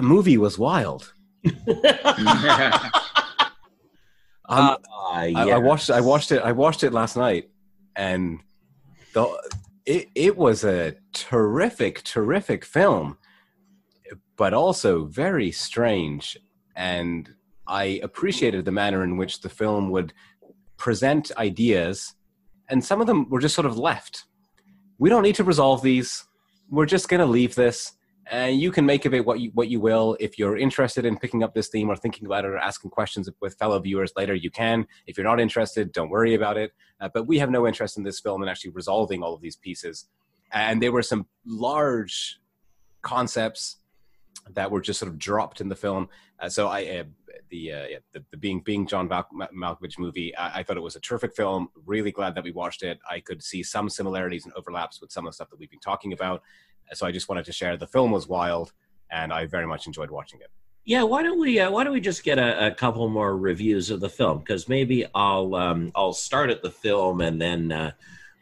that movie was wild. Um, Uh, I, I watched I watched it I watched it last night, and the it it was a terrific terrific film, but also very strange. And I appreciated the manner in which the film would present ideas, and some of them were just sort of left. We don't need to resolve these. We're just going to leave this and you can make of it what you what you will. If you're interested in picking up this theme or thinking about it or asking questions with fellow viewers later, you can. If you're not interested, don't worry about it. Uh, but we have no interest in this film in actually resolving all of these pieces. And there were some large concepts that were just sort of dropped in the film. Uh, so I, uh, the, uh, yeah, the, the being being John Mal- Malkovich movie, I, I, thought it was a terrific film. Really glad that we watched it. I could see some similarities and overlaps with some of the stuff that we've been talking about. So I just wanted to share the film was wild, and I very much enjoyed watching it. Yeah, why don't we uh, why don't we just get a, a, couple more reviews of the film? Because maybe I'll um, I'll start at the film and then uh,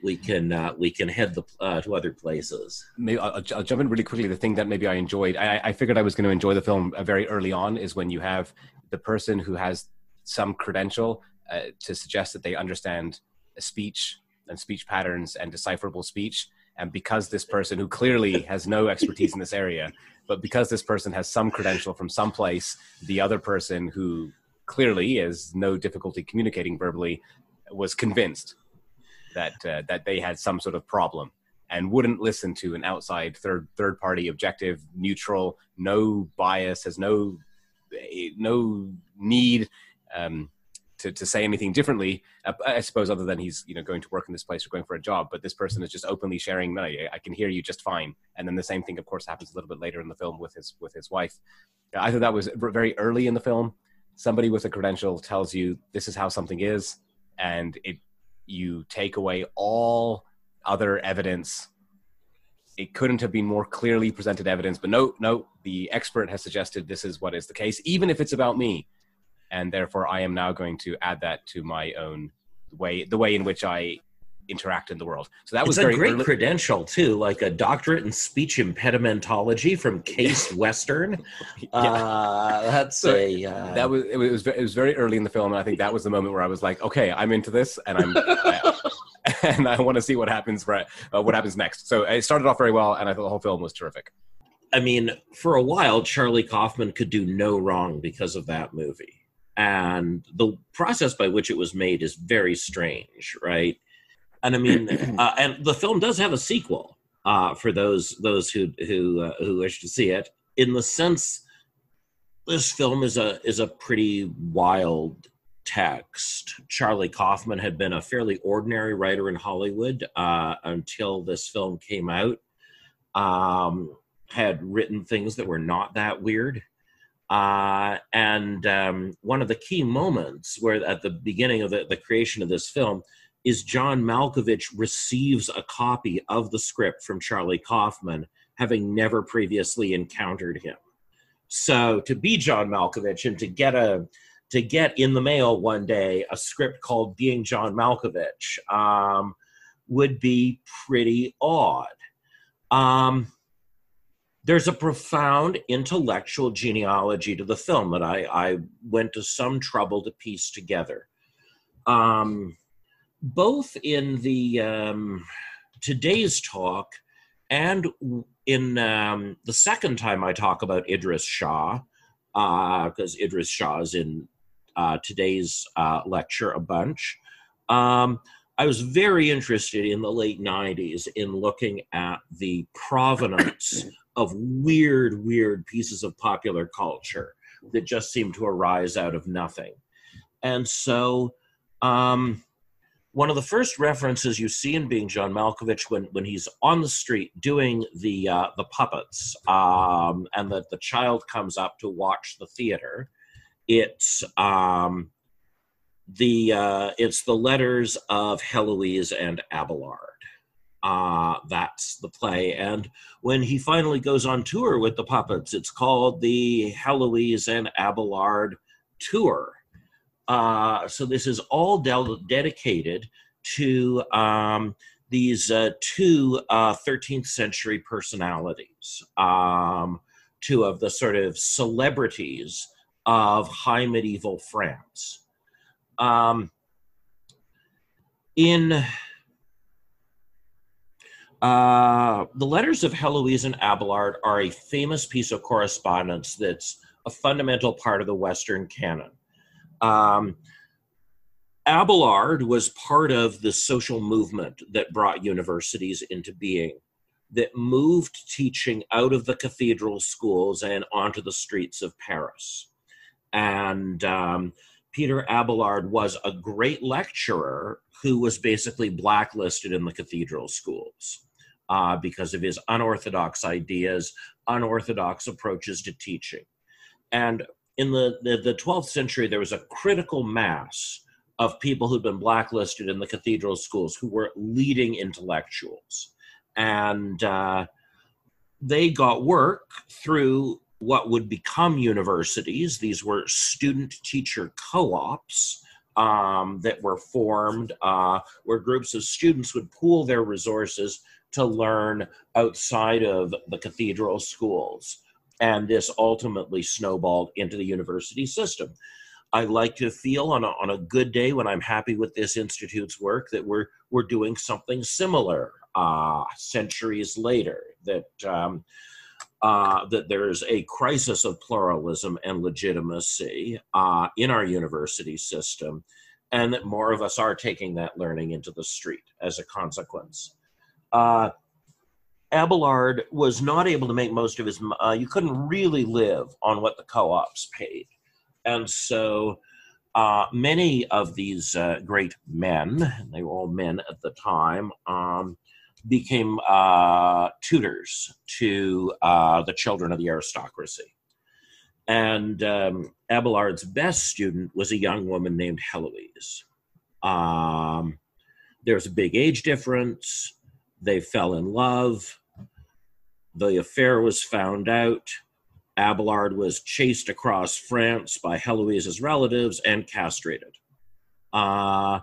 we can uh, we can head the, uh, to other places. Maybe I'll, I'll, jump in really quickly. The thing that maybe I enjoyed, I, I figured I was going to enjoy the film uh, very early on, is when you have the person who has some credential uh, to suggest that they understand speech and speech patterns and decipherable speech and because this person who clearly has no expertise in this area but because this person has some credential from some place the other person who clearly has no difficulty communicating verbally was convinced that uh, that they had some sort of problem and wouldn't listen to an outside third third party objective neutral no bias has no no need um, to, to say anything differently, uh, I suppose, other than he's you know going to work in this place or going for a job. But this person is just openly sharing, "No, I can hear you just fine." And then the same thing, of course, happens a little bit later in the film with his with his wife. I thought that was very early in the film. Somebody with a credential tells you this is how something is, and it you take away all other evidence. It couldn't have been more clearly presented evidence, but no, no, the expert has suggested this is what is the case, even if it's about me and therefore I am now going to add that to my own way, the way in which I interact in the world. So that it's was a great early- credential too, like a doctorate in speech impedimentology from Case Western. Yeah. Uh, that's So a uh, that was it was it was very early in the film, and I think that was the moment where I was like, okay, I'm into this, and I'm and I want to see what happens for uh, what happens next. So it started off very well, and I thought the whole film was terrific. I mean, for a while, Charlie Kaufman could do no wrong because of that movie. And the process by which it was made is very strange, right? And I mean, uh, and the film does have a sequel uh, for those those who who uh, who wish to see it. In the sense, this film is a is a pretty wild text. Charlie Kaufman had been a fairly ordinary writer in Hollywood uh, until this film came out. Um, had written things that were not that weird. Uh, and um, one of the key moments where at the beginning of the, the creation of this film is John Malkovich receives a copy of the script from Charlie Kaufman, having never previously encountered him. So to be John Malkovich and to get a to get in the mail one day a script called Being John Malkovich um, would be pretty odd. Um, there's a profound intellectual genealogy to the film that I, I went to some trouble to piece together. Um, both in the um, today's talk and in um, the second time I talk about Idries Shah, because uh, Idries Shah is in uh, today's uh, lecture a bunch. Um, I was very interested in the late 90s in looking at the provenance of weird, weird pieces of popular culture that just seem to arise out of nothing. And so, um, one of the first references you see in being John Malkovich when, when he's on the street doing the uh, the puppets, um, and that the child comes up to watch the theater, it's um, the uh, it's the letters of Heloise and Abelard. Uh, that's the play. And when he finally goes on tour with the puppets, it's called the Heloise and Abelard Tour. Uh, so this is all dedicated to um, these uh, two uh, 13th century personalities. Um, two of the sort of celebrities of high medieval France. Um, in uh, the letters of Heloise and Abelard are a famous piece of correspondence that's a fundamental part of the Western canon. Um, Abelard was part of the social movement that brought universities into being, that moved teaching out of the cathedral schools and onto the streets of Paris. And um, Peter Abelard was a great lecturer who was basically blacklisted in the cathedral schools uh, because of his unorthodox ideas, unorthodox approaches to teaching. And in the, the, the 12th century, there was a critical mass of people who'd been blacklisted in the cathedral schools who were leading intellectuals. And uh, they got work through what would become universities. These were student teacher co ops. Um, that were formed uh, where groups of students would pool their resources to learn outside of the cathedral schools. And this ultimately snowballed into the university system. I like to feel on a, on a good day when I'm happy with this institute's work that we're we're doing something similar uh, centuries later. That um, uh, that there's a crisis of pluralism and legitimacy uh, in our university system, and that more of us are taking that learning into the street as a consequence uh, Abelard was not able to make most of his. Uh, you couldn't really live on what the co-ops paid, and so uh, many of these uh, great men, and they were all men at the time, um, became uh, tutors to uh, the children of the aristocracy. And um, Abelard's best student was a young woman named Heloise. Um, there's a big age difference they fell in love. The affair was found out. Abelard was chased across France by Heloise's relatives and castrated. Uh,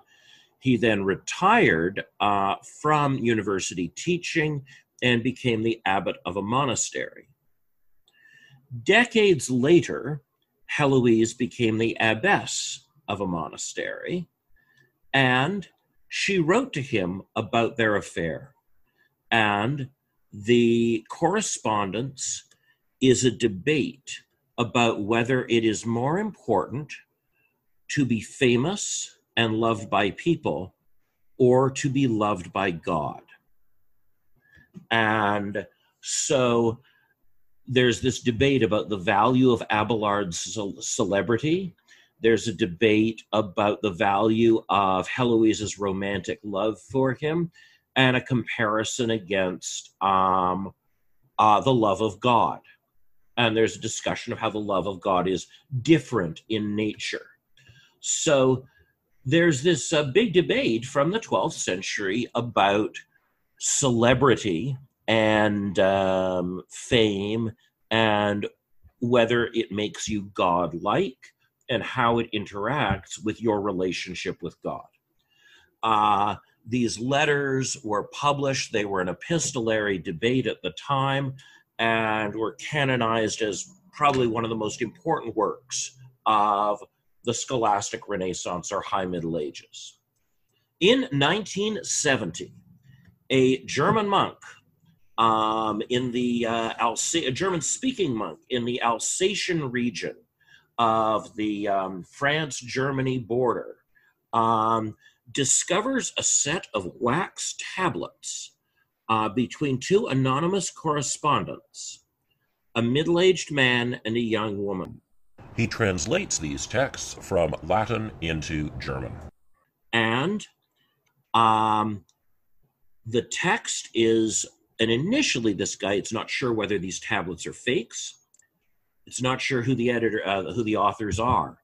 he then retired uh, from university teaching and became the abbot of a monastery. Decades later, Heloise became the abbess of a monastery, and she wrote to him about their affair. And the correspondence is a debate about whether it is more important to be famous and loved by people or to be loved by God. And so there's this debate about the value of Abelard's celebrity. There's a debate about the value of Heloise's romantic love for him and a comparison against um, uh, the love of God. And there's a discussion of how the love of God is different in nature. So there's this uh, big debate from the 12th century about celebrity and um, fame and whether it makes you God-like and how it interacts with your relationship with God. Uh, these letters were published, they were an epistolary debate at the time, and were canonized as probably one of the most important works of the scholastic Renaissance or High Middle Ages. In 1970, a German monk um, in the uh, a German-speaking monk in the Alsatian region of the um, France-Germany border um, discovers a set of wax tablets uh, between two anonymous correspondents, a middle aged man and a young woman. He translates these texts from Latin into German. And um, the text is, and initially, this guy, it's not sure whether these tablets are fakes. It's not sure who the editor, uh, who the authors are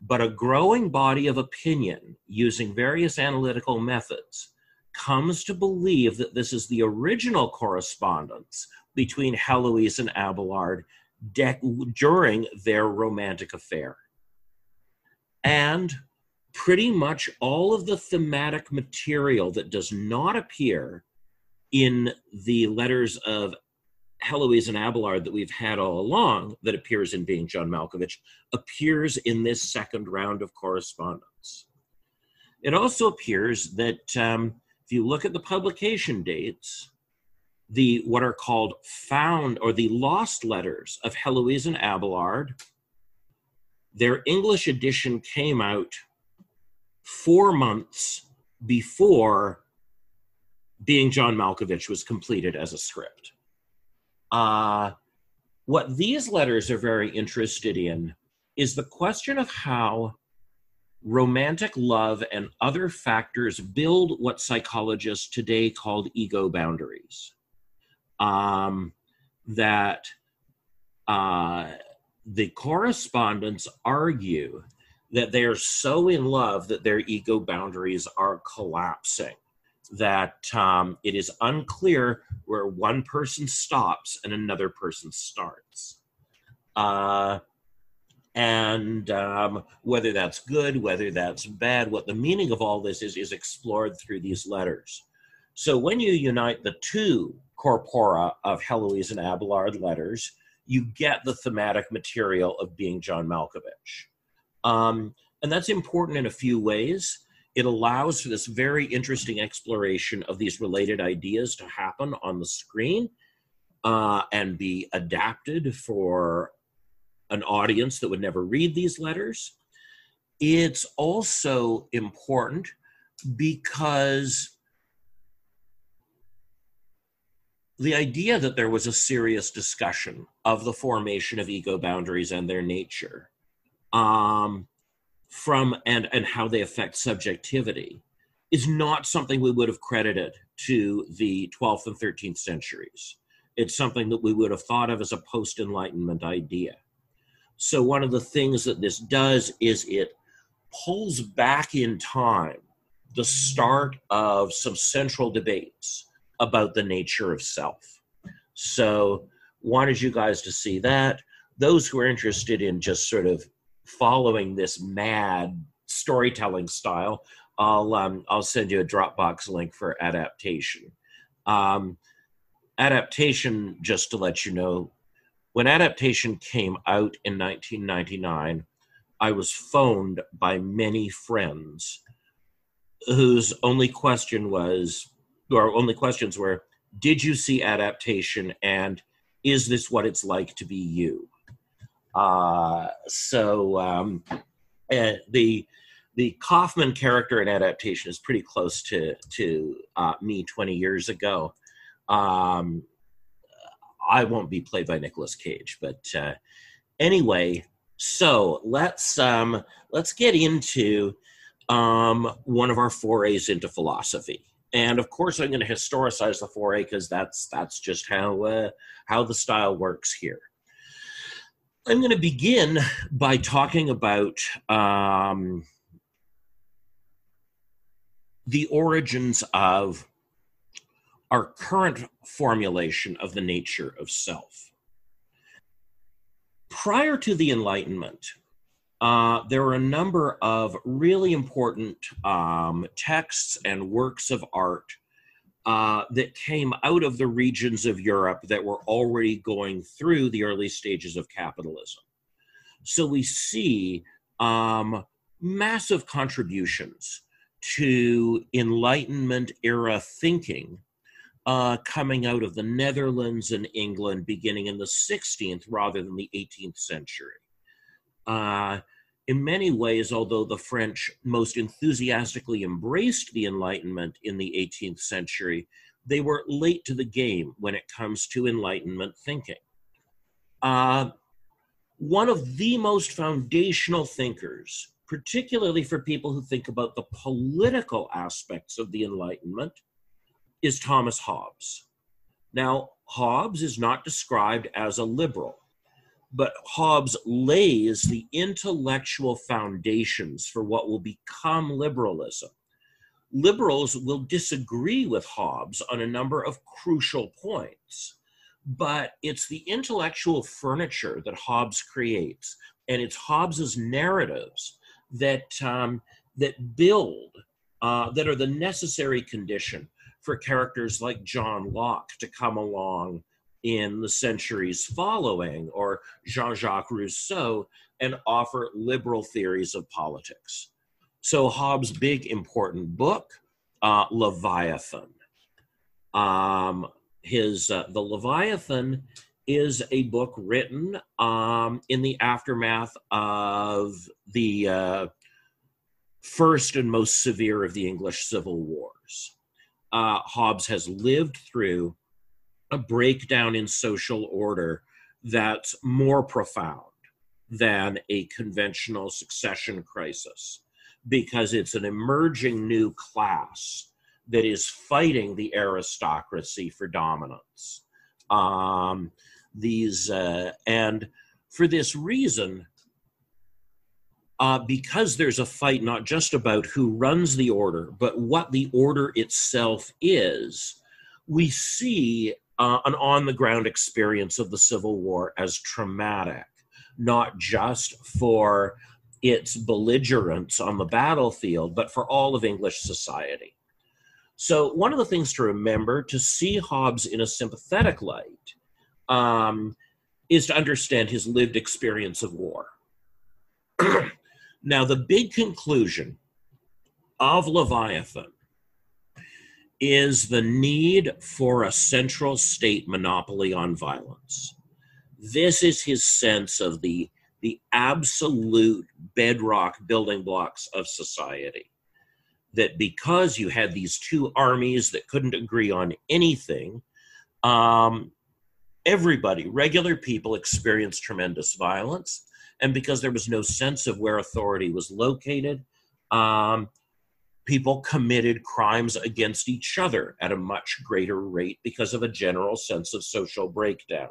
but a growing body of opinion using various analytical methods comes to believe that this is the original correspondence between Heloise and Abelard de- during their romantic affair. And pretty much all of the thematic material that does not appear in the letters of Heloise and Abelard that we've had all along that appears in Being John Malkovich appears in this second round of correspondence. It also appears that um, if you look at the publication dates, the what are called found or the lost letters of Heloise and Abelard, their English edition came out four months before Being John Malkovich was completed as a script. Uh, what these letters are very interested in is the question of how romantic love and other factors build what psychologists today called ego boundaries. Um, that uh, the correspondents argue that they are so in love that their ego boundaries are collapsing that um, it is unclear where one person stops and another person starts. Uh, and um, whether that's good, whether that's bad, what the meaning of all this is, is explored through these letters. So when you unite the two corpora of Heloise and Abelard letters, you get the thematic material of being John Malkovich. Um, and that's important in a few ways it allows for this very interesting exploration of these related ideas to happen on the screen uh, and be adapted for an audience that would never read these letters. It's also important because the idea that there was a serious discussion of the formation of ego boundaries and their nature um, from and and how they affect subjectivity is not something we would have credited to the 12th and 13th centuries. It's something that we would have thought of as a post enlightenment idea. So one of the things that this does is it pulls back in time the start of some central debates about the nature of self. So wanted you guys to see that. Those who are interested in just sort of following this mad storytelling style, I'll um, I'll send you a Dropbox link for adaptation. Um, adaptation, just to let you know, when adaptation came out in 1999, I was phoned by many friends whose only question was, or only questions were, "Did you see adaptation?" and "Is this what it's like to be you?" Uh, so um, uh, the the Kaufman character in adaptation is pretty close to to uh, me 20 years ago. Um, I won't be played by Nicolas Cage, but uh, anyway, so let's um, let's get into um, one of our forays into philosophy. And of course, I'm going to historicize the foray because that's that's just how uh, how the style works here. I'm going to begin by talking about um, the origins of our current formulation of the nature of self. Prior to the Enlightenment, uh, there were a number of really important um, texts and works of art uh, that came out of the regions of Europe that were already going through the early stages of capitalism. So we see um, massive contributions to Enlightenment era thinking uh, coming out of the Netherlands and England beginning in the 16th rather than the 18th century. Uh, in many ways, although the French most enthusiastically embraced the Enlightenment in the 18th century, they were late to the game when it comes to Enlightenment thinking. Uh, one of the most foundational thinkers, particularly for people who think about the political aspects of the Enlightenment, is Thomas Hobbes. Now, Hobbes is not described as a liberal but Hobbes lays the intellectual foundations for what will become liberalism. Liberals will disagree with Hobbes on a number of crucial points, but it's the intellectual furniture that Hobbes creates, and it's Hobbes's narratives that um, that build uh, that are the necessary condition for characters like John Locke to come along in the centuries following, or Jean Jacques Rousseau, and offer liberal theories of politics. So, Hobbes' big important book, uh, Leviathan. Um, his uh, The Leviathan is a book written um, in the aftermath of the uh, first and most severe of the English civil wars. Uh, Hobbes has lived through a breakdown in social order that's more profound than a conventional succession crisis because it's an emerging new class that is fighting the aristocracy for dominance. Um, these uh, and for this reason uh, because there's a fight not just about who runs the order but what the order itself is we see uh, an on the ground experience of the civil war as traumatic not just for its belligerents on the battlefield but for all of english society so one of the things to remember to see hobbes in a sympathetic light um, is to understand his lived experience of war. now, the big conclusion of Leviathan is the need for a central state monopoly on violence. This is his sense of the, the absolute bedrock building blocks of society. That because you had these two armies that couldn't agree on anything, um, everybody, regular people, experienced tremendous violence. And because there was no sense of where authority was located, um, people committed crimes against each other at a much greater rate because of a general sense of social breakdown,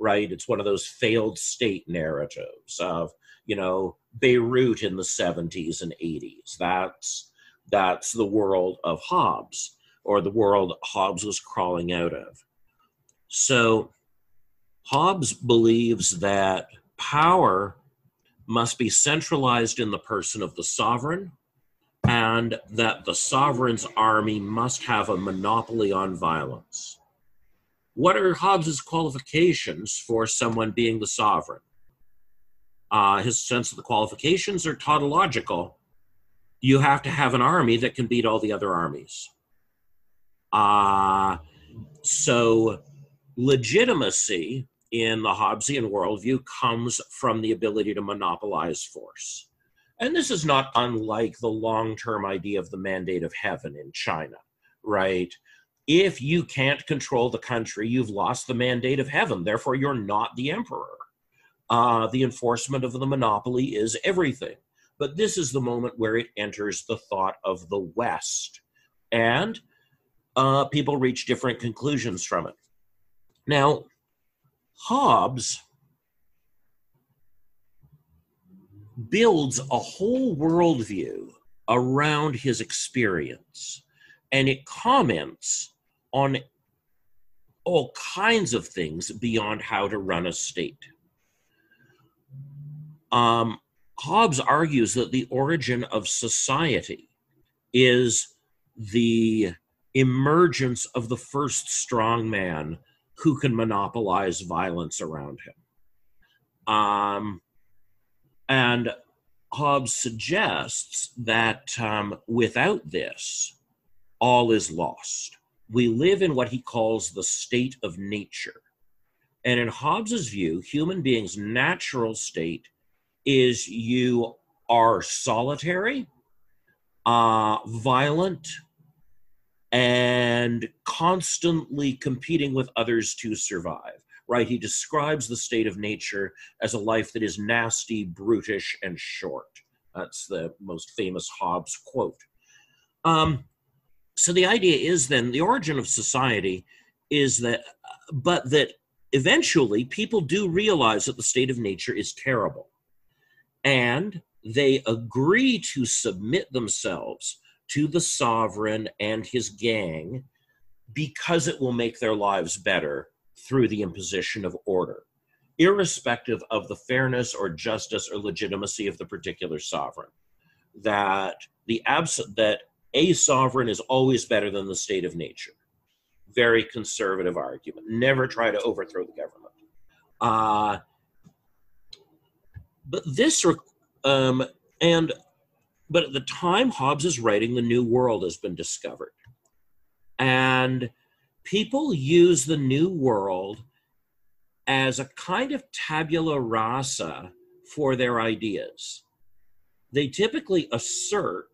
right? It's one of those failed state narratives of, you know, Beirut in the 70s and 80s. That's that's the world of Hobbes, or the world Hobbes was crawling out of. So Hobbes believes that power must be centralized in the person of the sovereign and that the sovereign's army must have a monopoly on violence. What are Hobbes's qualifications for someone being the sovereign? Uh, his sense of the qualifications are tautological. You have to have an army that can beat all the other armies. Uh, so legitimacy in the Hobbesian worldview comes from the ability to monopolize force. And this is not unlike the long term idea of the mandate of heaven in China, right? If you can't control the country, you've lost the mandate of heaven. Therefore, you're not the emperor. Uh, the enforcement of the monopoly is everything. But this is the moment where it enters the thought of the West. And uh, people reach different conclusions from it. Now, Hobbes builds a whole worldview around his experience and it comments on all kinds of things beyond how to run a state. Um, Hobbes argues that the origin of society is the emergence of the first strong man who can monopolize violence around him. Um, and Hobbes suggests that um, without this, all is lost. We live in what he calls the state of nature. And in Hobbes's view, human beings' natural state is you are solitary, uh, violent, and constantly competing with others to survive right? He describes the state of nature as a life that is nasty brutish and short. That's the most famous hobbes quote. Um, so the idea is then the origin of society is that but that eventually people do realize that the state of nature is terrible. And they agree to submit themselves to the sovereign and his gang because it will make their lives better through the imposition of order, irrespective of the fairness or justice or legitimacy of the particular sovereign. That the abs- that a sovereign is always better than the state of nature. very conservative argument. Never try to overthrow the government. Uh, but this, um, and but at the time Hobbes is writing, the New World has been discovered, and people use the New World as a kind of tabula rasa for their ideas. They typically assert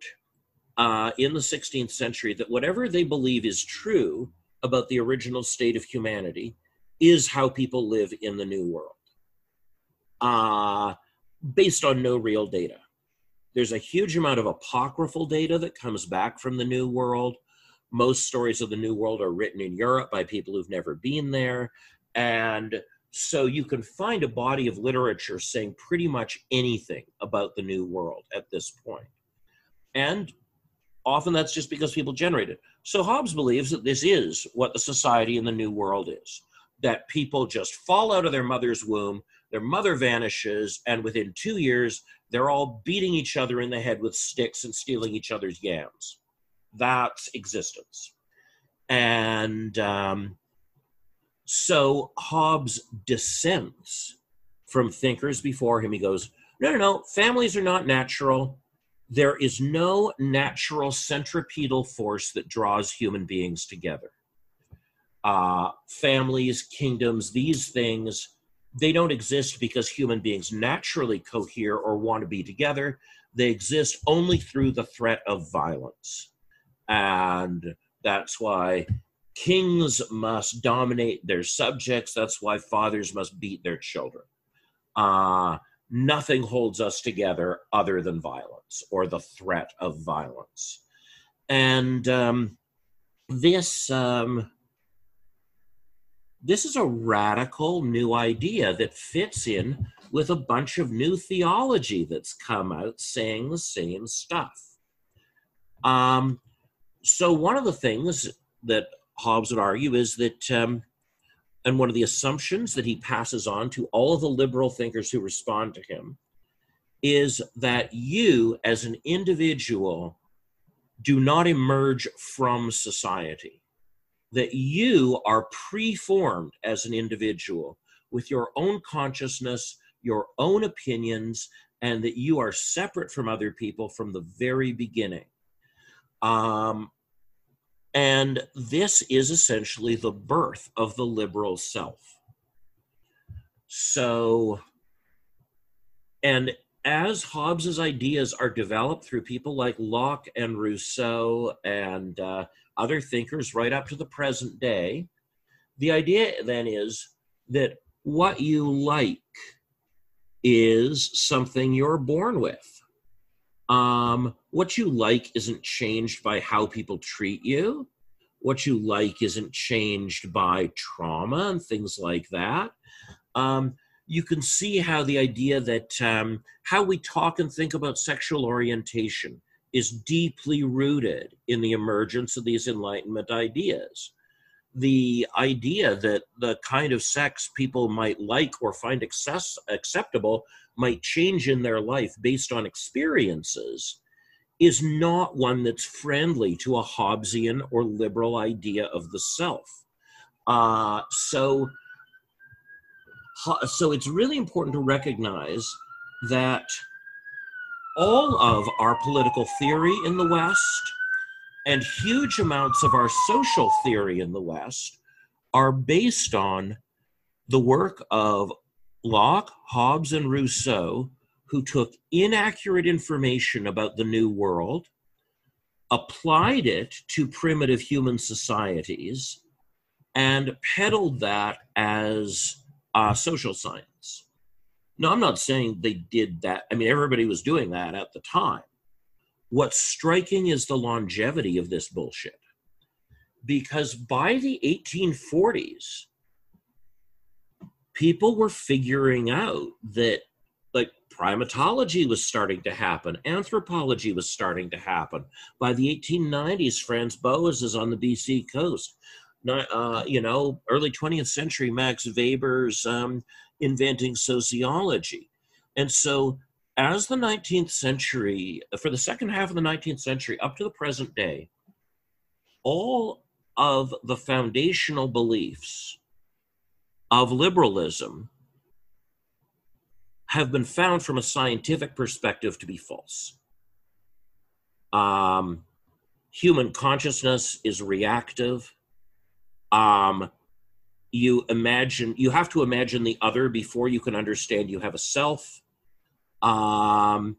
uh, in the 16th century that whatever they believe is true about the original state of humanity is how people live in the new world, uh, based on no real data. There's a huge amount of apocryphal data that comes back from the new world. Most stories of the new world are written in Europe by people who've never been there. And so you can find a body of literature saying pretty much anything about the new world at this point. And often that's just because people generate it. So Hobbes believes that this is what the society in the new world is that people just fall out of their mother's womb, their mother vanishes, and within two years, they're all beating each other in the head with sticks and stealing each other's yams. That's existence. And um, so Hobbes dissents from thinkers before him. He goes, no, no, no, families are not natural there is no natural centripetal force that draws human beings together. Uh, families, kingdoms, these things, they don't exist because human beings naturally cohere or want to be together. They exist only through the threat of violence. And that's why kings must dominate their subjects. That's why fathers must beat their children. Uh, nothing holds us together other than violence or the threat of violence. And um, this um, this is a radical new idea that fits in with a bunch of new theology that's come out saying the same stuff. Um, so one of the things that Hobbes would argue is that um, and one of the assumptions that he passes on to all of the liberal thinkers who respond to him is that you, as an individual, do not emerge from society, that you are preformed as an individual with your own consciousness, your own opinions, and that you are separate from other people from the very beginning. Um, and this is essentially the birth of the liberal self. So, and as Hobbes's ideas are developed through people like Locke and Rousseau and uh, other thinkers right up to the present day, the idea then is that what you like is something you're born with. Um, what you like isn't changed by how people treat you. What you like isn't changed by trauma and things like that. Um, you can see how the idea that um, how we talk and think about sexual orientation is deeply rooted in the emergence of these Enlightenment ideas. The idea that the kind of sex people might like or find access- acceptable might change in their life based on experiences is not one that's friendly to a Hobbesian or liberal idea of the self. Uh, so, so it's really important to recognize that all of our political theory in the West and huge amounts of our social theory in the West are based on the work of Locke, Hobbes, and Rousseau, who took inaccurate information about the New World, applied it to primitive human societies, and peddled that as uh, social science. Now, I'm not saying they did that. I mean, everybody was doing that at the time. What's striking is the longevity of this bullshit. Because by the 1840s, people were figuring out that like primatology was starting to happen anthropology was starting to happen. By the 1890s franz boas is on the bc coast. Uh, you know early 20th century max weber's um, inventing sociology. And so as the 19th century for the second half of the 19th century up to the present day all of the foundational beliefs of liberalism have been found from a scientific perspective to be false. Um, human consciousness is reactive. Um, you imagine you have to imagine the other before you can understand you have a self. Um,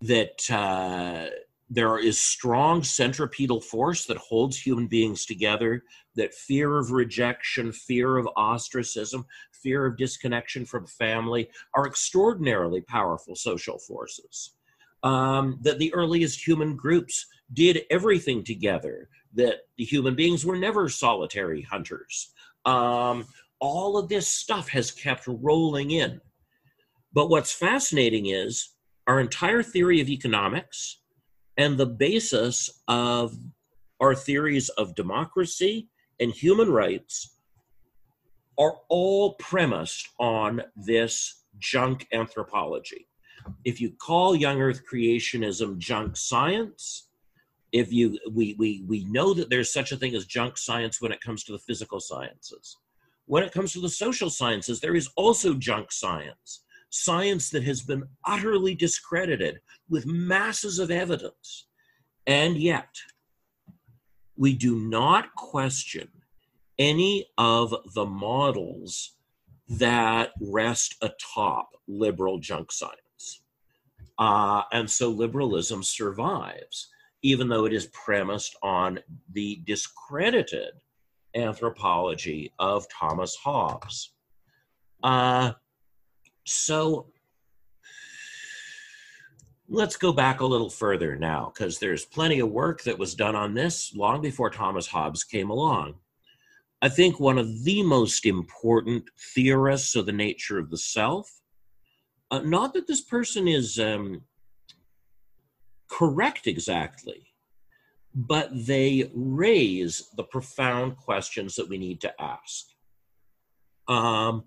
that uh, there is strong centripetal force that holds human beings together that fear of rejection fear of ostracism fear of disconnection from family are extraordinarily powerful social forces. Um, that the earliest human groups did everything together that the human beings were never solitary hunters. Um, all of this stuff has kept rolling in but what's fascinating is our entire theory of economics and the basis of our theories of democracy and human rights are all premised on this junk anthropology. If you call young earth creationism junk science, if you we, we we know that there's such a thing as junk science when it comes to the physical sciences. When it comes to the social sciences, there is also junk science science that has been utterly discredited with masses of evidence. And yet, we do not question any of the models that rest atop liberal junk science. Uh, and so liberalism survives, even though it is premised on the discredited anthropology of Thomas Hobbes. Uh, so let's go back a little further now, because there's plenty of work that was done on this long before Thomas Hobbes came along. I think one of the most important theorists of the nature of the self, uh, not that this person is um, correct exactly, but they raise the profound questions that we need to ask. Um,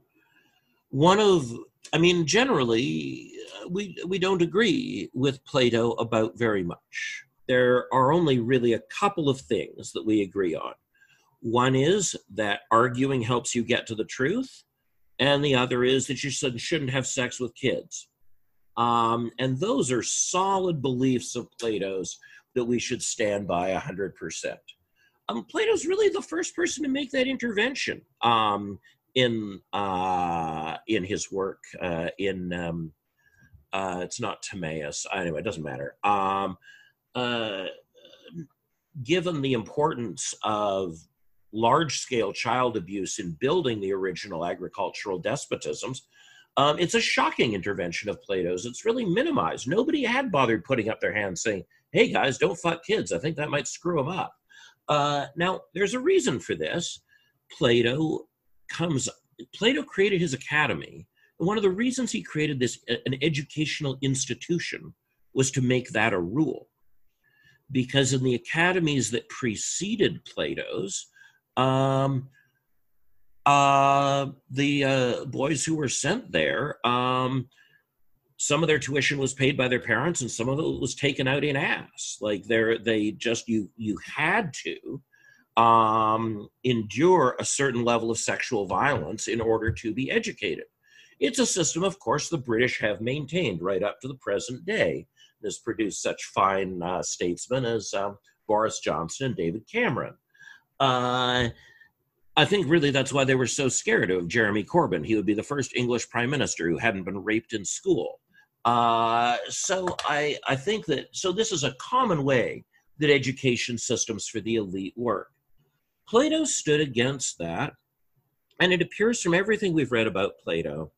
one of I mean, generally, uh, we we don't agree with Plato about very much. There are only really a couple of things that we agree on. One is that arguing helps you get to the truth, and the other is that you shouldn't have sex with kids. Um, and those are solid beliefs of Plato's that we should stand by 100%. Um, Plato's really the first person to make that intervention. Um, in uh, in his work uh, in um, uh, it's not Timaeus anyway it doesn't matter um, uh, given the importance of large scale child abuse in building the original agricultural despotisms um, it's a shocking intervention of Plato's. It's really minimized. Nobody had bothered putting up their hands saying, hey guys, don't fuck kids. I think that might screw them up. Uh, now, there's a reason for this. Plato comes plato created his academy and one of the reasons he created this an educational institution was to make that a rule. Because in the academies that preceded plato's um, uh, the uh, boys who were sent there um, some of their tuition was paid by their parents and some of it was taken out in ass. Like they they just you you had to um, endure a certain level of sexual violence in order to be educated. It's a system, of course, the British have maintained right up to the present day. It has produced such fine uh, statesmen as um, Boris Johnson and David Cameron. Uh, I think really that's why they were so scared of Jeremy Corbyn. He would be the first English prime minister who hadn't been raped in school. Uh, so I, I think that so this is a common way that education systems for the elite work. Plato stood against that. And it appears from everything we've read about Plato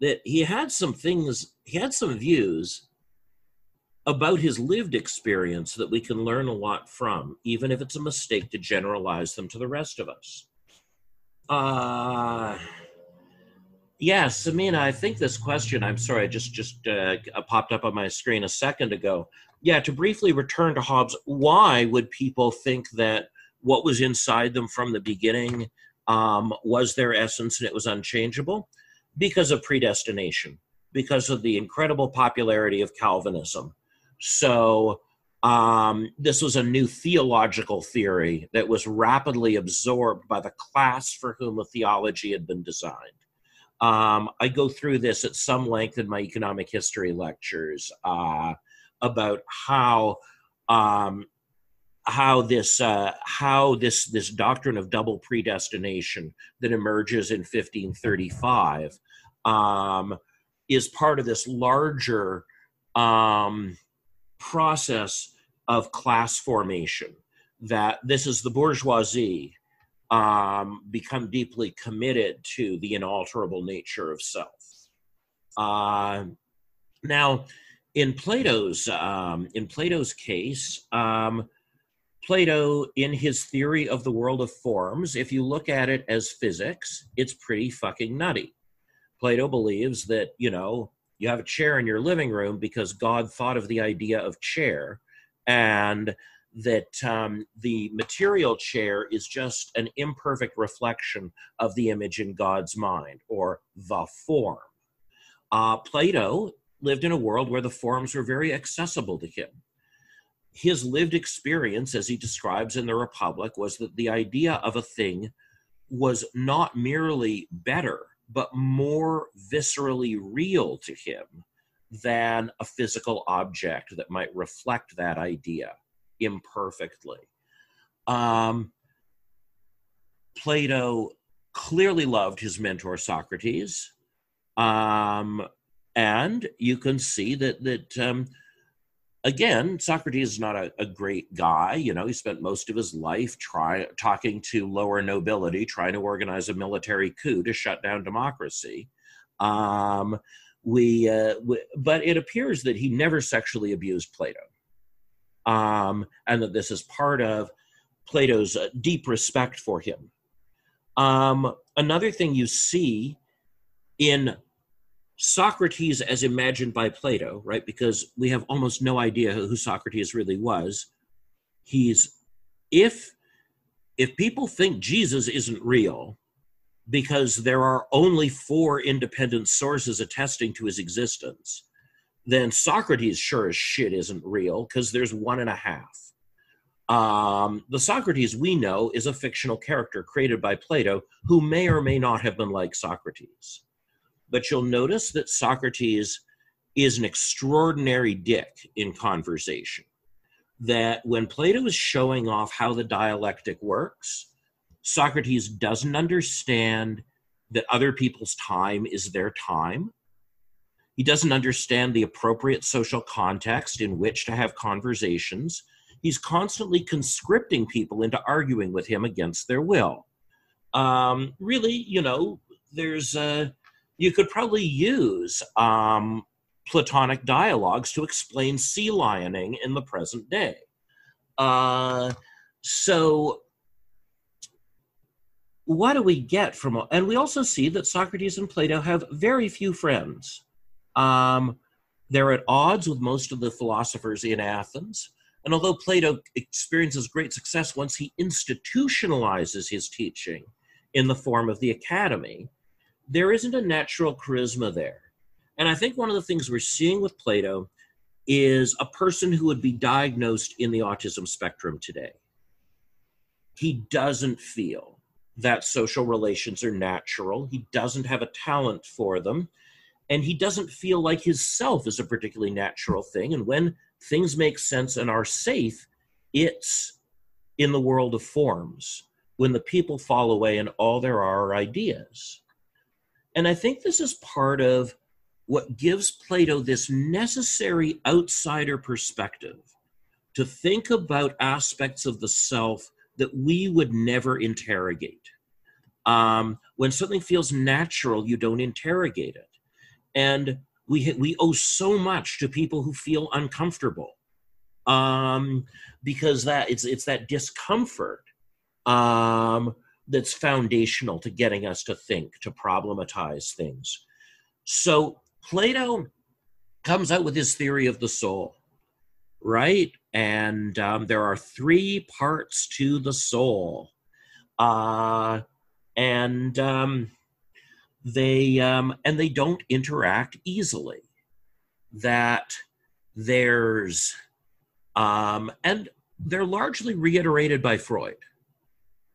that he had some things, he had some views about his lived experience that we can learn a lot from, even if it's a mistake to generalize them to the rest of us. Uh, yes, Amina, I think this question, I'm sorry, I just, just uh, popped up on my screen a second ago. Yeah, to briefly return to Hobbes, why would people think that what was inside them from the beginning um, was their essence and it was unchangeable because of predestination, because of the incredible popularity of Calvinism. So Um, this was a new theological theory that was rapidly absorbed by the class for whom the theology had been designed. Um, I go through this at some length in my economic history lectures uh, about how um, how this uh, how this this doctrine of double predestination that emerges in 1535 um, is part of this larger um, process of class formation. That this is the bourgeoisie um, become deeply committed to the inalterable nature of self. Uh, now, in Plato's um, in Plato's case, um, Plato, in his theory of the world of forms, if you look at it as physics, it's pretty fucking nutty. Plato believes that you know you have a chair in your living room because God thought of the idea of chair, and that um, the material chair is just an imperfect reflection of the image in God's mind or the form. Uh, Plato lived in a world where the forms were very accessible to him. His lived experience, as he describes in the Republic, was that the idea of a thing was not merely better, but more viscerally real to him than a physical object that might reflect that idea imperfectly. Um, Plato clearly loved his mentor Socrates, um, and you can see that that um, again, Socrates is not a, a, great guy. You know, he spent most of his life try, talking to lower nobility, trying to organize a military coup to shut down democracy. Um, we, uh, we, but it appears that he never sexually abused Plato um, and that this is part of Plato's uh, deep respect for him. Um, another thing you see in Socrates as imagined by Plato, right? Because we have almost no idea who Socrates really was. He's if if people think Jesus isn't real because there are only four independent sources attesting to his existence, then Socrates sure as shit isn't real because there's one and a half. Um, the Socrates we know is a fictional character created by Plato who may or may not have been like Socrates. But you'll notice that Socrates is an extraordinary dick in conversation. That when Plato is showing off how the dialectic works, Socrates doesn't understand that other people's time is their time he doesn't understand the appropriate social context in which to have conversations. He's constantly conscripting people into arguing with him against their will. Um, really, you know, there's a, you could probably use um, Platonic dialogues to explain sea lioning in the present day. Uh, so, what do we get from? And we also see that Socrates and Plato have very few friends. Um, they're at odds with most of the philosophers in Athens. And although Plato experiences great success once he institutionalizes his teaching in the form of the academy, there isn't a natural charisma there. And I think one of the things we're seeing with Plato is a person who would be diagnosed in the autism spectrum today. He doesn't feel that social relations are natural, he doesn't have a talent for them and he doesn't feel like his self is a particularly natural thing and when things make sense and are safe it's in the world of forms when the people fall away and all there are are ideas and i think this is part of what gives plato this necessary outsider perspective to think about aspects of the self that we would never interrogate. Um, when something feels natural you don't interrogate it. And we we owe so much to people who feel uncomfortable um, because that it's it's that discomfort um, that's foundational to getting us to think to problematize things. So plato comes out with his theory of the soul right? And um, there are three parts to the soul. Uh, and um, they um, and they don't interact easily. That there's Um, and they're largely reiterated by Freud.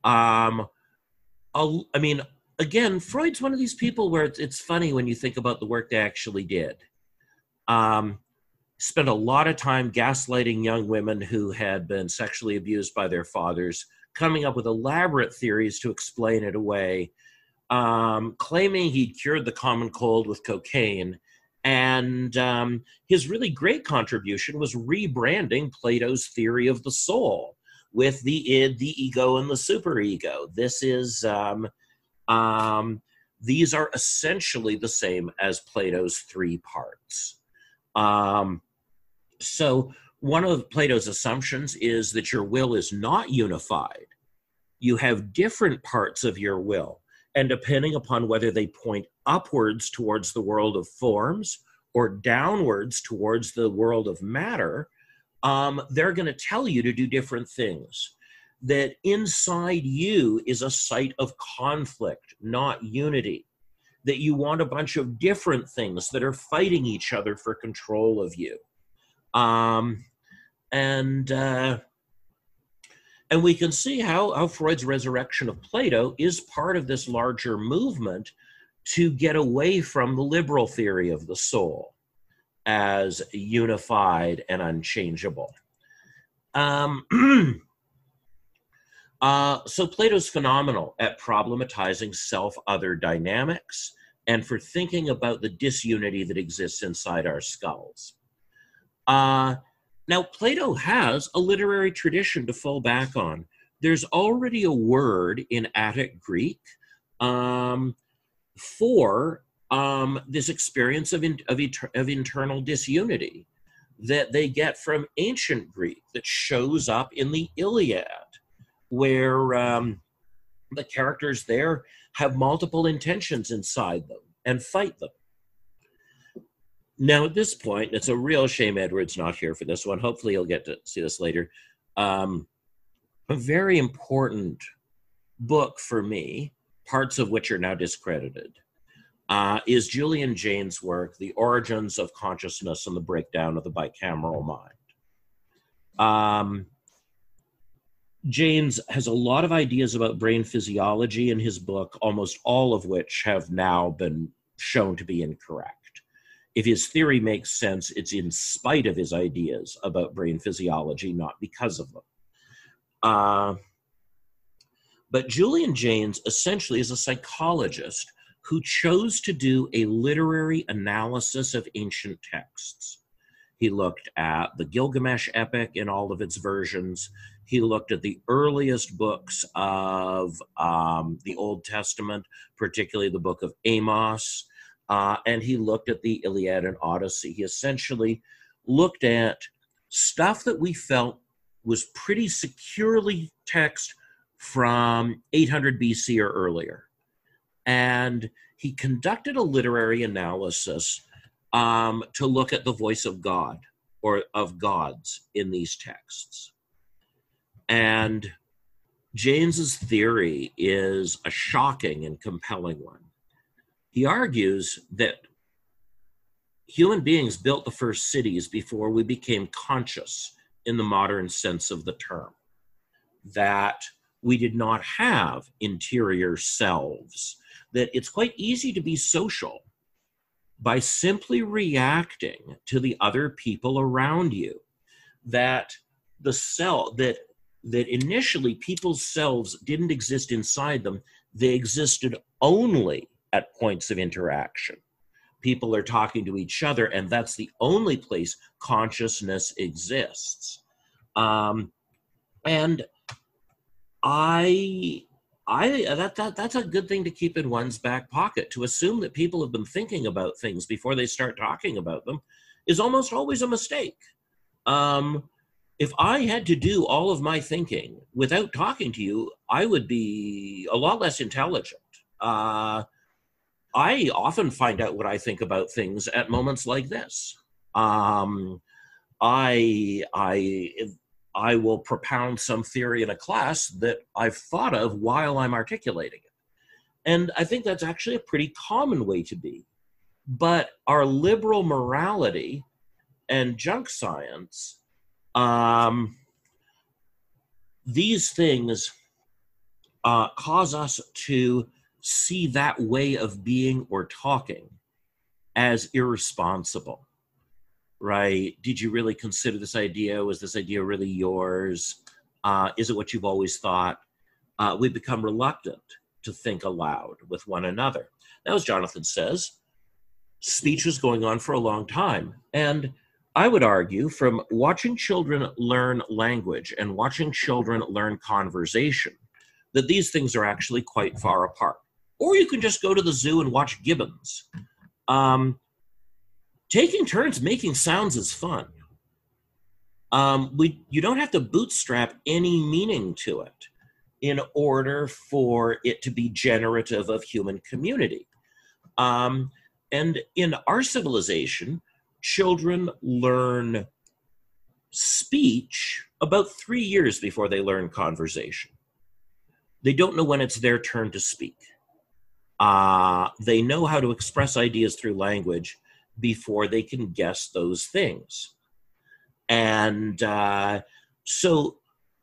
Um, I mean, again, Freud's one of these people where it's, it's funny when you think about the work they actually did. Um, spent a lot of time gaslighting young women who had been sexually abused by their fathers, coming up with elaborate theories to explain it away, um, claiming he'd cured the common cold with cocaine. And um, his really great contribution was rebranding Plato's theory of the soul with the id, the ego, and the superego. This is, um, um, these are essentially the same as Plato's three parts. Um, so, one of Plato's assumptions is that your will is not unified. You have different parts of your will, and depending upon whether they point upwards towards the world of forms or downwards towards the world of matter, um, they're going to tell you to do different things. That inside you is a site of conflict, not unity. That you want a bunch of different things that are fighting each other for control of you. Um, and uh, and we can see how, how Freud's resurrection of Plato is part of this larger movement to get away from the liberal theory of the soul as unified and unchangeable. Um, uh, so Plato's phenomenal at problematizing self other dynamics and for thinking about the disunity that exists inside our skulls. Uh, now, Plato has a literary tradition to fall back on. There's already a word in Attic Greek um, for um, this experience of, in, of, of internal disunity that they get from ancient Greek that shows up in the Iliad, where um, the characters there have multiple intentions inside them and fight them. Now, at this point, it's a real shame Edward's not here for this one. Hopefully, he'll get to see this later. Um, a very important book for me, parts of which are now discredited, uh, is Julian Jaynes' work, The Origins of Consciousness and the Breakdown of the Bicameral Mind. Um, Jaynes has a lot of ideas about brain physiology in his book, almost all of which have now been shown to be incorrect if his theory makes sense, it's in spite of his ideas about brain physiology, not because of them. Uh, but Julian Jaynes essentially is a psychologist who chose to do a literary analysis of ancient texts. He looked at the Gilgamesh epic in all of its versions. He looked at the earliest books of um, the Old Testament, particularly the book of Amos uh, and he looked at the Iliad and Odyssey. He essentially looked at stuff that we felt was pretty securely text from 800 BC or earlier. And he conducted a literary analysis um, to look at the voice of God or of gods in these texts. And Jaynes's theory is a shocking and compelling one. He argues that human beings built the first cities before we became conscious in the modern sense of the term, that we did not have interior selves, that it's quite easy to be social by simply reacting to the other people around you that the cell that that initially people's selves didn't exist inside them they existed only at points of interaction. People are talking to each other, and that's the only place consciousness exists. Um, and I, I that, that that's a good thing to keep in one's back pocket. To assume that people have been thinking about things before they start talking about them is almost always a mistake. Um, if I had to do all of my thinking without talking to you, I would be a lot less intelligent. Uh, I often find out what I think about things at moments like this. Um, I I I will propound some theory in a class that I've thought of while I'm articulating it, and I think that's actually a pretty common way to be. But our liberal morality and junk science Um, these things uh, cause us to see that way of being or talking as irresponsible right? Did you really consider this idea? Was this idea really yours? Uh, is it what you've always thought? Uh, we become reluctant to think aloud with one another. Now as jonathan says speech was going on for a long time. And i would argue from watching children learn language and watching children learn conversation that these things are actually quite far apart. Or you can just go to the zoo and watch gibbons. Um, taking turns making sounds is fun. Um, we you don't have to bootstrap any meaning to it in order for it to be generative of human community. Um, and in our civilization, children learn speech about three years before they learn conversation. They don't know when it's their turn to speak. Uh, they know how to express ideas through language before they can guess those things. And uh, so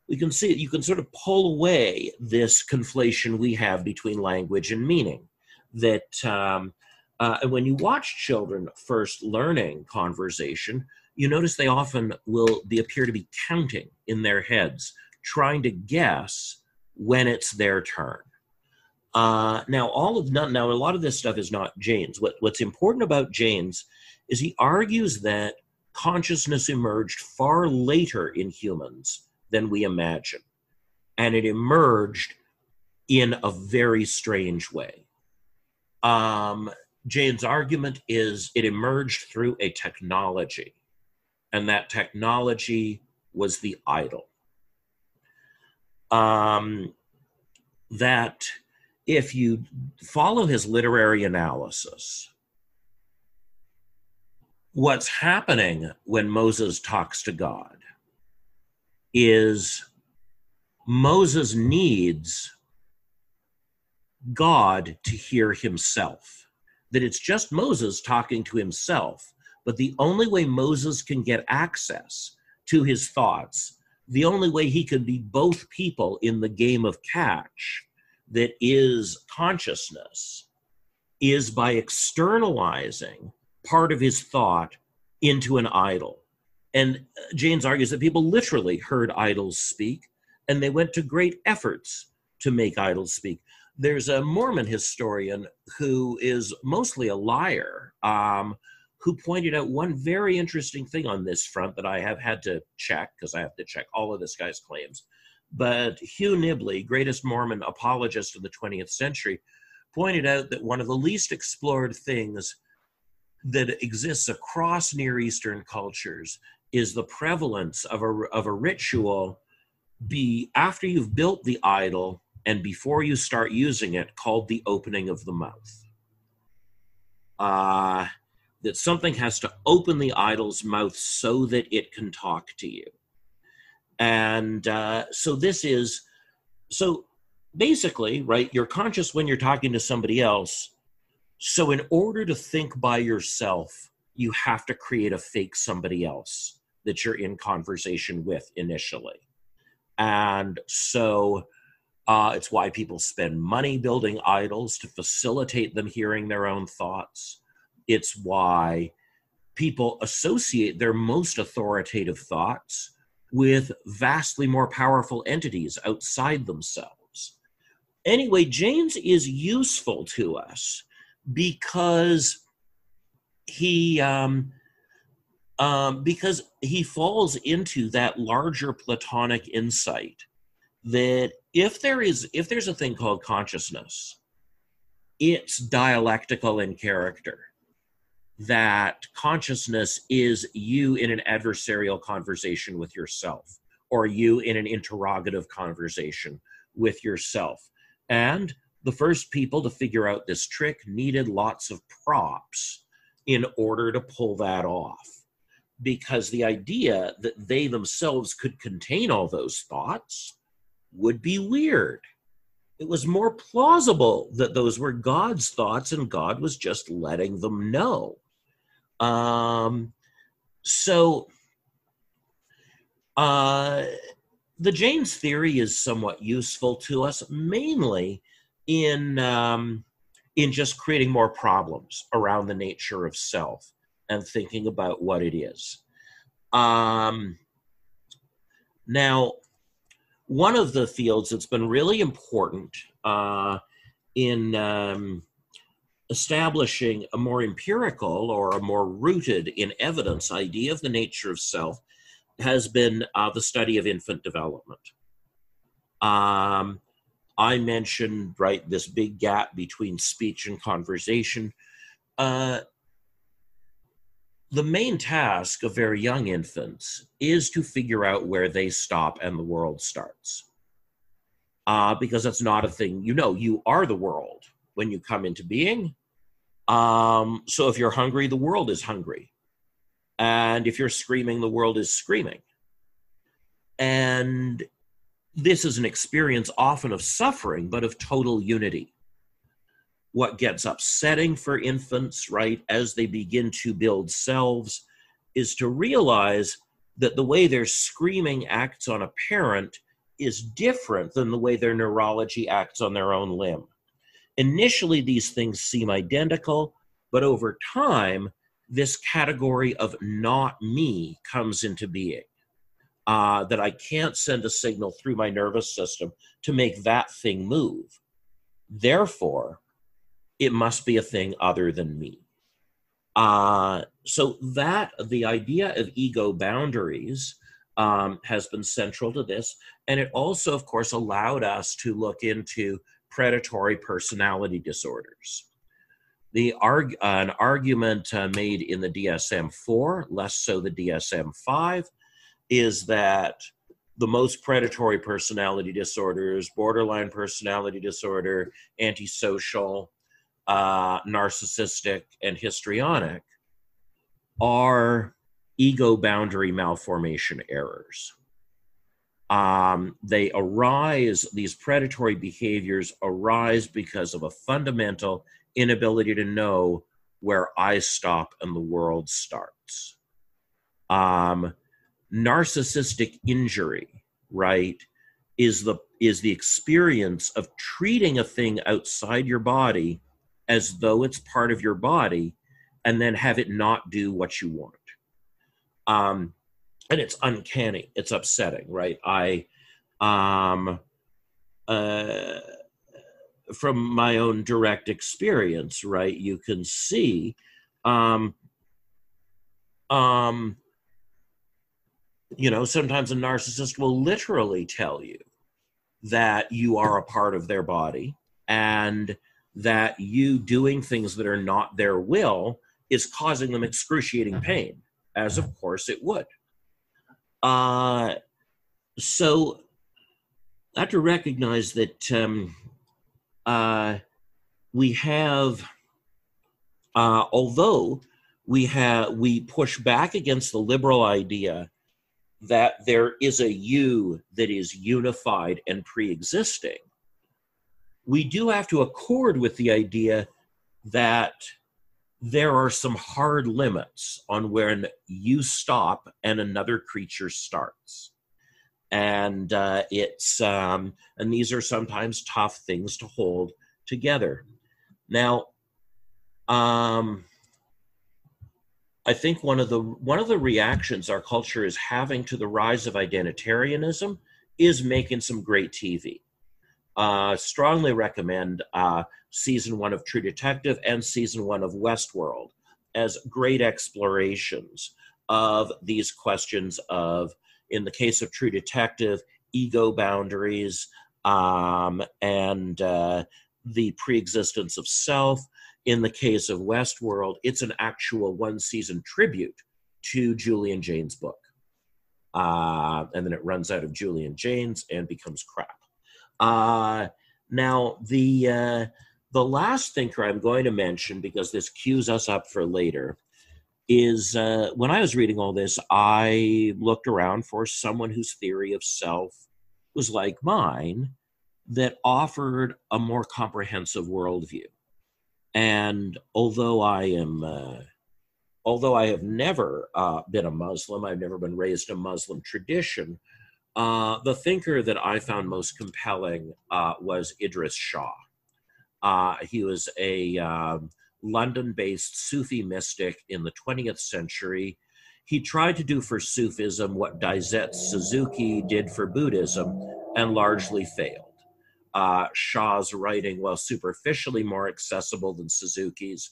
we can see you can sort of pull away this conflation we have between language and meaning. That um, uh, when you watch children first learning conversation, you notice they often will be appear to be counting in their heads, trying to guess when it's their turn. Uh, now, all of now a lot of this stuff is not Jaynes. What what's important about Jaynes is he argues that consciousness emerged far later in humans than we imagine, and it emerged in a very strange way. Um, Jaynes' argument is it emerged through a technology, and that technology was the idol. Um, that if you follow his literary analysis, what's happening when Moses talks to God is Moses needs God to hear himself. That it's just Moses talking to himself, but the only way Moses can get access to his thoughts, the only way he can be both people in the game of catch that is consciousness is by externalizing part of his thought into an idol. And Jaynes argues that people literally heard idols speak, and they went to great efforts to make idols speak. There's a Mormon historian who is mostly a liar, um, who pointed out one very interesting thing on this front that I have had to check because I have to check all of this guy's claims. But Hugh Nibley, greatest Mormon apologist of the 20th century, pointed out that one of the least explored things that exists across Near Eastern cultures is the prevalence of a, of a ritual be after you've built the idol and before you start using it called the opening of the mouth. Uh, that something has to open the idol's mouth so that it can talk to you. And uh, so this is, so basically, right, you're conscious when you're talking to somebody else so, in order to think by yourself, you have to create a fake somebody else that you're in conversation with initially. And so, uh, it's why people spend money building idols to facilitate them hearing their own thoughts. It's why people associate their most authoritative thoughts with vastly more powerful entities outside themselves. Anyway, Jaynes is useful to us because he um, um, because he falls into that larger platonic insight that if there is if there's a thing called consciousness it's dialectical in character that consciousness is you in an adversarial conversation with yourself or you in an interrogative conversation with yourself and the first people to figure out this trick needed lots of props in order to pull that off. Because the idea that they themselves could contain all those thoughts would be weird. It was more plausible that those were God's thoughts and God was just letting them know. Um, so Uh, the Jaynes theory is somewhat useful to us, mainly in um, in just creating more problems around the nature of self and thinking about what it is. Um, now, one of the fields that's been really important uh, in um, establishing a more empirical or a more rooted in evidence idea of the nature of self has been uh, the study of infant development. Um, I mentioned right this big gap between speech and conversation. Uh, the main task of very young infants is to figure out where they stop and the world starts. Uh, because that's not a thing. You know, you are the world when you come into being. Um, so if you're hungry, the world is hungry. And if you're screaming, the world is screaming. And this is an experience often of suffering, but of total unity what gets upsetting for infants, right, as they begin to build selves, is to realize that the way their screaming acts on a parent is different than the way their neurology acts on their own limb. Initially, these things seem identical, but over time, this category of not me comes into being. Uh, that I can't send a signal through my nervous system to make that thing move. Therefore, it must be a thing other than me. Uh, so that the idea of ego boundaries um, has been central to this, and it also, of course, allowed us to look into predatory personality disorders. The arg- uh, an argument uh, made in the DSM-4, less so the DSM-5, is that the most predatory personality disorders, borderline personality disorder, antisocial, uh, narcissistic, and histrionic are ego boundary malformation errors. Um, they arise, these predatory behaviors arise because of a fundamental inability to know where I stop and the world starts. Um, narcissistic injury, right, is the is the experience of treating a thing outside your body as though it's part of your body and then have it not do what you want. Um, and it's uncanny. It's upsetting, right? I, um, uh, from my own direct experience, right? You can see, um, um, you know, sometimes a narcissist will literally tell you that you are a part of their body and that you doing things that are not their will is causing them excruciating mm-hmm. pain, as of course it would. Uh, so I have to recognize that um, uh, we have, uh, although we have we push back against the liberal idea that there is a you that is unified and pre-existing we do have to accord with the idea that there are some hard limits on when you stop and another creature starts. And uh, it's um, and these are sometimes tough things to hold together. Now um, i think one of the one of the reactions our culture is having to the rise of identitarianism is making some great tv uh, strongly recommend uh, season one of True Detective and season one of Westworld as great explorations of these questions of, in the case of True Detective, ego boundaries um, and uh, the preexistence of self. In the case of Westworld, it's an actual one season tribute to Julian Jaynes' book. Uh, and then it runs out of Julian Jaynes and becomes crap. Uh, now, the uh, the last thinker I'm going to mention, because this cues us up for later, is uh, when I was reading all this, I looked around for someone whose theory of self was like mine, that offered a more comprehensive worldview. And although I am uh, although I have never uh, been a Muslim, I've never been raised in a Muslim tradition. Uh, the thinker that I found most compelling uh, was Idries Shah. Uh, he was a um, London based Sufi mystic in the 20th century. He tried to do for Sufism what Daisetsu Suzuki did for Buddhism and largely failed. Uh, Shah's writing, while superficially more accessible than Suzuki's,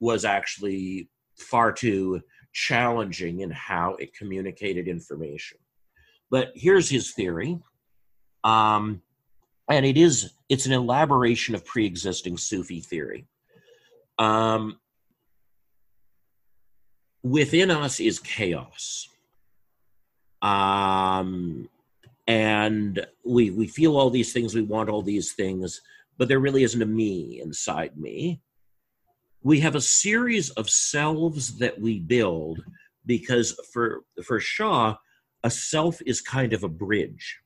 was actually far too challenging in how it communicated information. But here's his theory. Um, and it is it's an elaboration of pre-existing Sufi theory. Um, within us is chaos. Um, and we we feel all these things, we want all these things, but there really isn't a me inside me. We have a series of selves that we build because for for Shah, a self is kind of a bridge.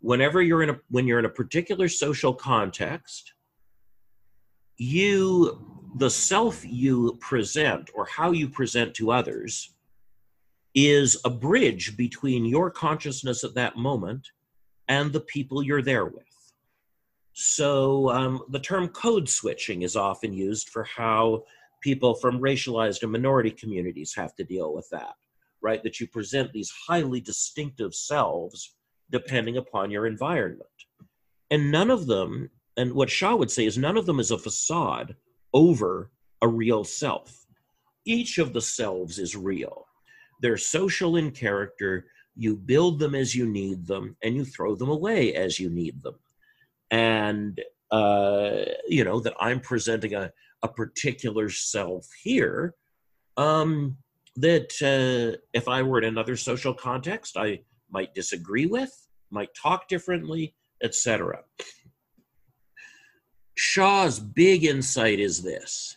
Whenever you're in a when you're in a particular social context, you the self you present or how you present to others is a bridge between your consciousness at that moment and the people you're there with. So um, the term code switching is often used for how people from racialized and minority communities have to deal with that right? That you present these highly distinctive selves depending upon your environment. And none of them, and what Shah would say is none of them is a facade over a real self. Each of the selves is real. They're social in character. You build them as you need them, and you throw them away as you need them. And, uh, you know, that I'm presenting a, a particular self here. Um, that uh, if I were in another social context, I might disagree with, might talk differently, etc. Shah's big insight is this.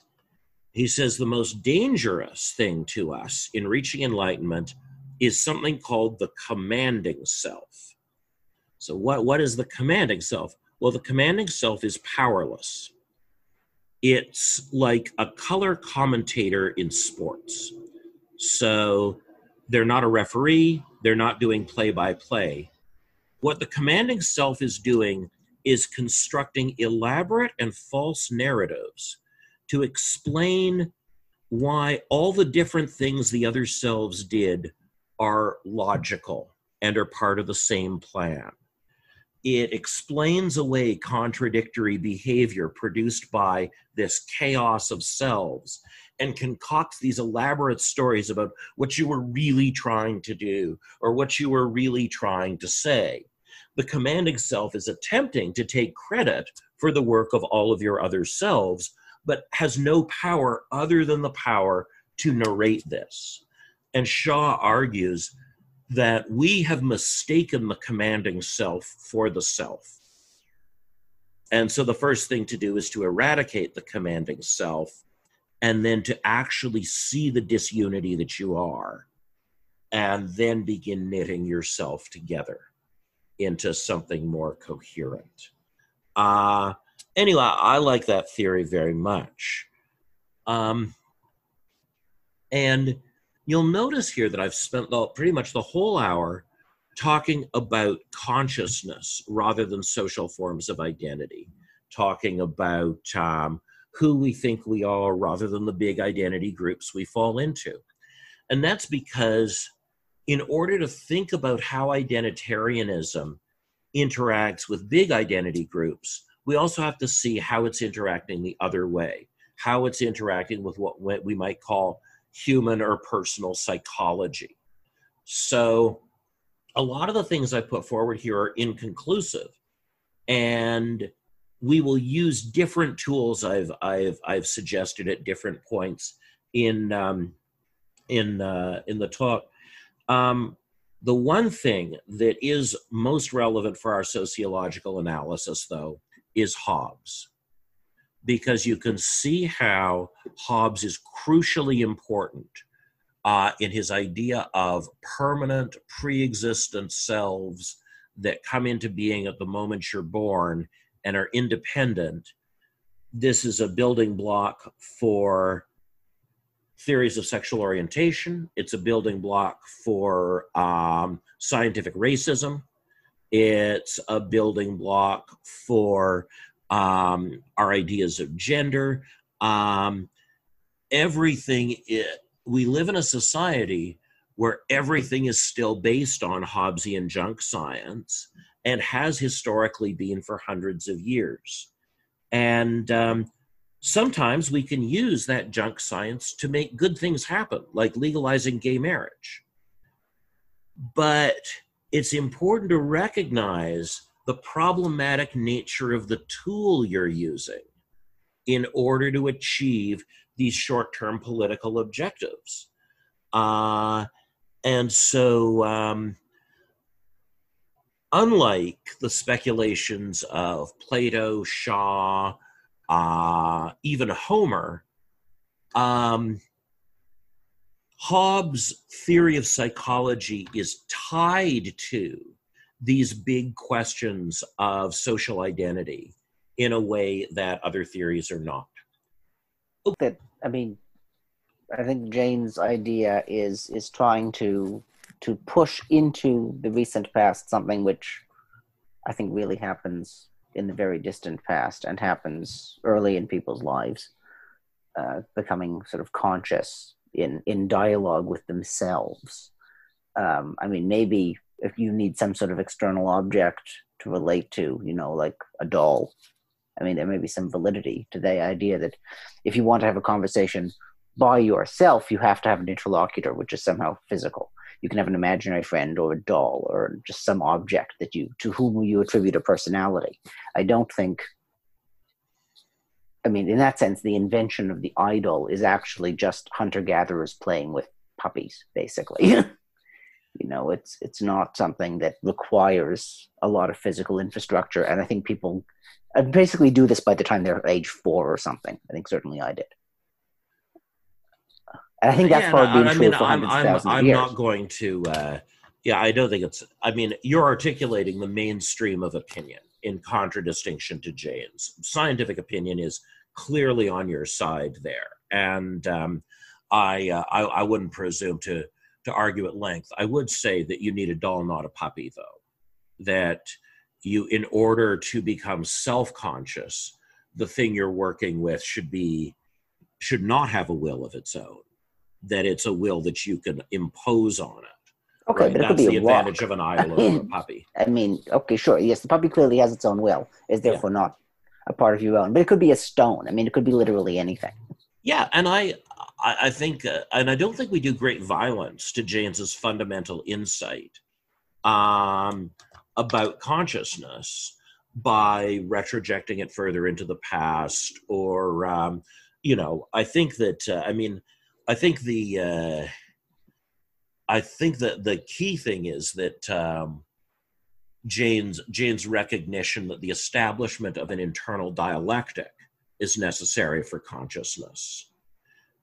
He says the most dangerous thing to us in reaching enlightenment is something called the commanding self. So, what, what is the commanding self? Well, the commanding self is powerless. It's like a color commentator in sports so they're not a referee, they're not doing play by play. What the commanding self is doing is constructing elaborate and false narratives to explain why all the different things the other selves did are logical and are part of the same plan. It explains away contradictory behavior produced by this chaos of selves and concocts these elaborate stories about what you were really trying to do or what you were really trying to say. The commanding self is attempting to take credit for the work of all of your other selves, but has no power other than the power to narrate this. And Shah argues that we have mistaken the commanding self for the self. And so the first thing to do is to eradicate the commanding self and then to actually see the disunity that you are and then begin knitting yourself together into something more coherent. Uh, anyway, I like that theory very much. Um, and you'll notice here that I've spent the, pretty much the whole hour talking about consciousness rather than social forms of identity, talking about um, who we think we are rather than the big identity groups we fall into. And that's because, in order to think about how identitarianism interacts with big identity groups, we also have to see how it's interacting the other way, how it's interacting with what we might call human or personal psychology. So, a lot of the things I put forward here are inconclusive. And we will use different tools I've I've I've suggested at different points in um, in uh, in the talk. Um, the one thing that is most relevant for our sociological analysis, though, is Hobbes, because you can see how Hobbes is crucially important uh, in his idea of permanent, pre-existent selves that come into being at the moment you're born and are independent, this is a building block for theories of sexual orientation. It's a building block for um, scientific racism. It's a building block for um, our ideas of gender. Um, everything, it, we live in a society where everything is still based on Hobbesian junk science and has historically been for hundreds of years. And um, sometimes we can use that junk science to make good things happen, like legalizing gay marriage. But it's important to recognize the problematic nature of the tool you're using in order to achieve these short term political objectives. Uh, and so, um, unlike the speculations of Plato, Shah, uh, even Homer, um, Hobbes' theory of psychology is tied to these big questions of social identity in a way that other theories are not. That I mean, I think Jaynes' idea is is trying to to push into the recent past something which I think really happens in the very distant past and happens early in people's lives, uh, becoming sort of conscious in in dialogue with themselves. Um, I mean, maybe if you need some sort of external object to relate to, you know, like a doll. I mean, there may be some validity to the idea that if you want to have a conversation by yourself, you have to have an interlocutor, which is somehow physical. You can have an imaginary friend or a doll or just some object that you to whom you attribute a personality. I don't think I mean, in that sense, the invention of the idol is actually just hunter gatherers playing with puppies, basically. you know, it's it's not something that requires a lot of physical infrastructure, and I think people uh, basically do this by the time they're age four or something. I think certainly I did. And I think that's Yeah, probably been I true mean, I'm, I'm, I'm not going to. Uh, yeah, I don't think it's. I mean, you're articulating the mainstream of opinion in contradistinction to Jaynes'. Scientific opinion is clearly on your side there, and um, I, uh, I I wouldn't presume to to argue at length. I would say that you need a doll, not a puppy, though. That you, in order to become self-conscious, the thing you're working with should be should not have a will of its own. That it's a will that you can impose on it. okay, Right, but it could That's be the a advantage of an idol over a puppy. I mean, okay, sure. Yes, the puppy clearly has its own will, is Yeah. therefore not a part of your own. But it could be a stone. I mean, it could be literally anything. Yeah, and I, I, I think, uh, and I don't think we do great violence to Jaynes's fundamental insight um, about consciousness by retrojecting it further into the past, or um, you know, I think that, uh, I mean, I think the, uh, I think that the key thing is that. Um, Jaynes' Jaynes' recognition that the establishment of an internal dialectic is necessary for consciousness.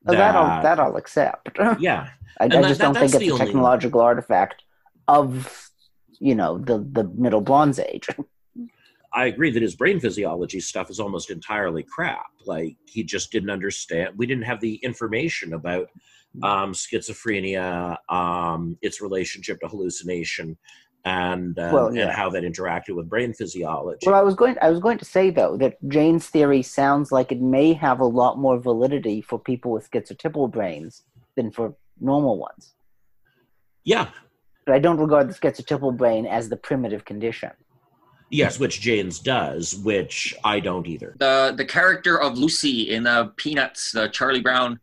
Oh, that, I'll, that I'll accept. I, yeah, I And that- just don't think it's a technological artifact of, you know, the, the Middle Bronze Age. I agree that his brain physiology stuff is almost entirely crap. Like he just didn't understand. We didn't have the information about um, schizophrenia, um, its relationship to hallucination, and uh, Well, and how that interacted with brain physiology. Well, I was going. I was going to say though that Jaynes' theory sounds like it may have a lot more validity for people with schizotypal brains than for normal ones. yeah, But I don't regard the schizotypal brain as the primitive condition. Yes, which Jaynes does, which I don't either. the the character of Lucy in the Peanuts, the Charlie Brown,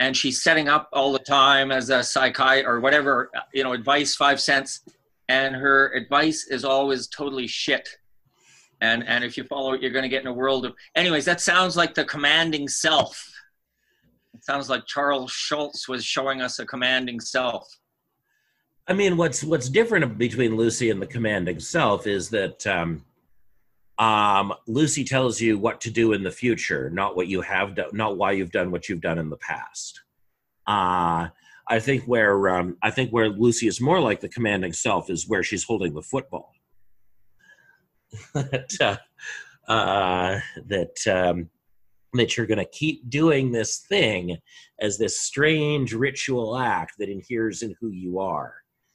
and she's setting up all the time as a psychi or whatever, you know, advice five cents, and her advice is always totally shit. And and if you follow it, you're going to get in a world of. Anyways, that sounds like the commanding self. It sounds like Charles Schulz was showing us a commanding self. I mean, what's what's different between Lucy and the commanding self is that um, um, Lucy tells you what to do in the future, not what you have done, not why you've done what you've done in the past. Uh, I think where um, I think where Lucy is more like the commanding self is where she's holding the football. that uh, uh, that um, that you're going to keep doing this thing as this strange ritual act that inheres in who you are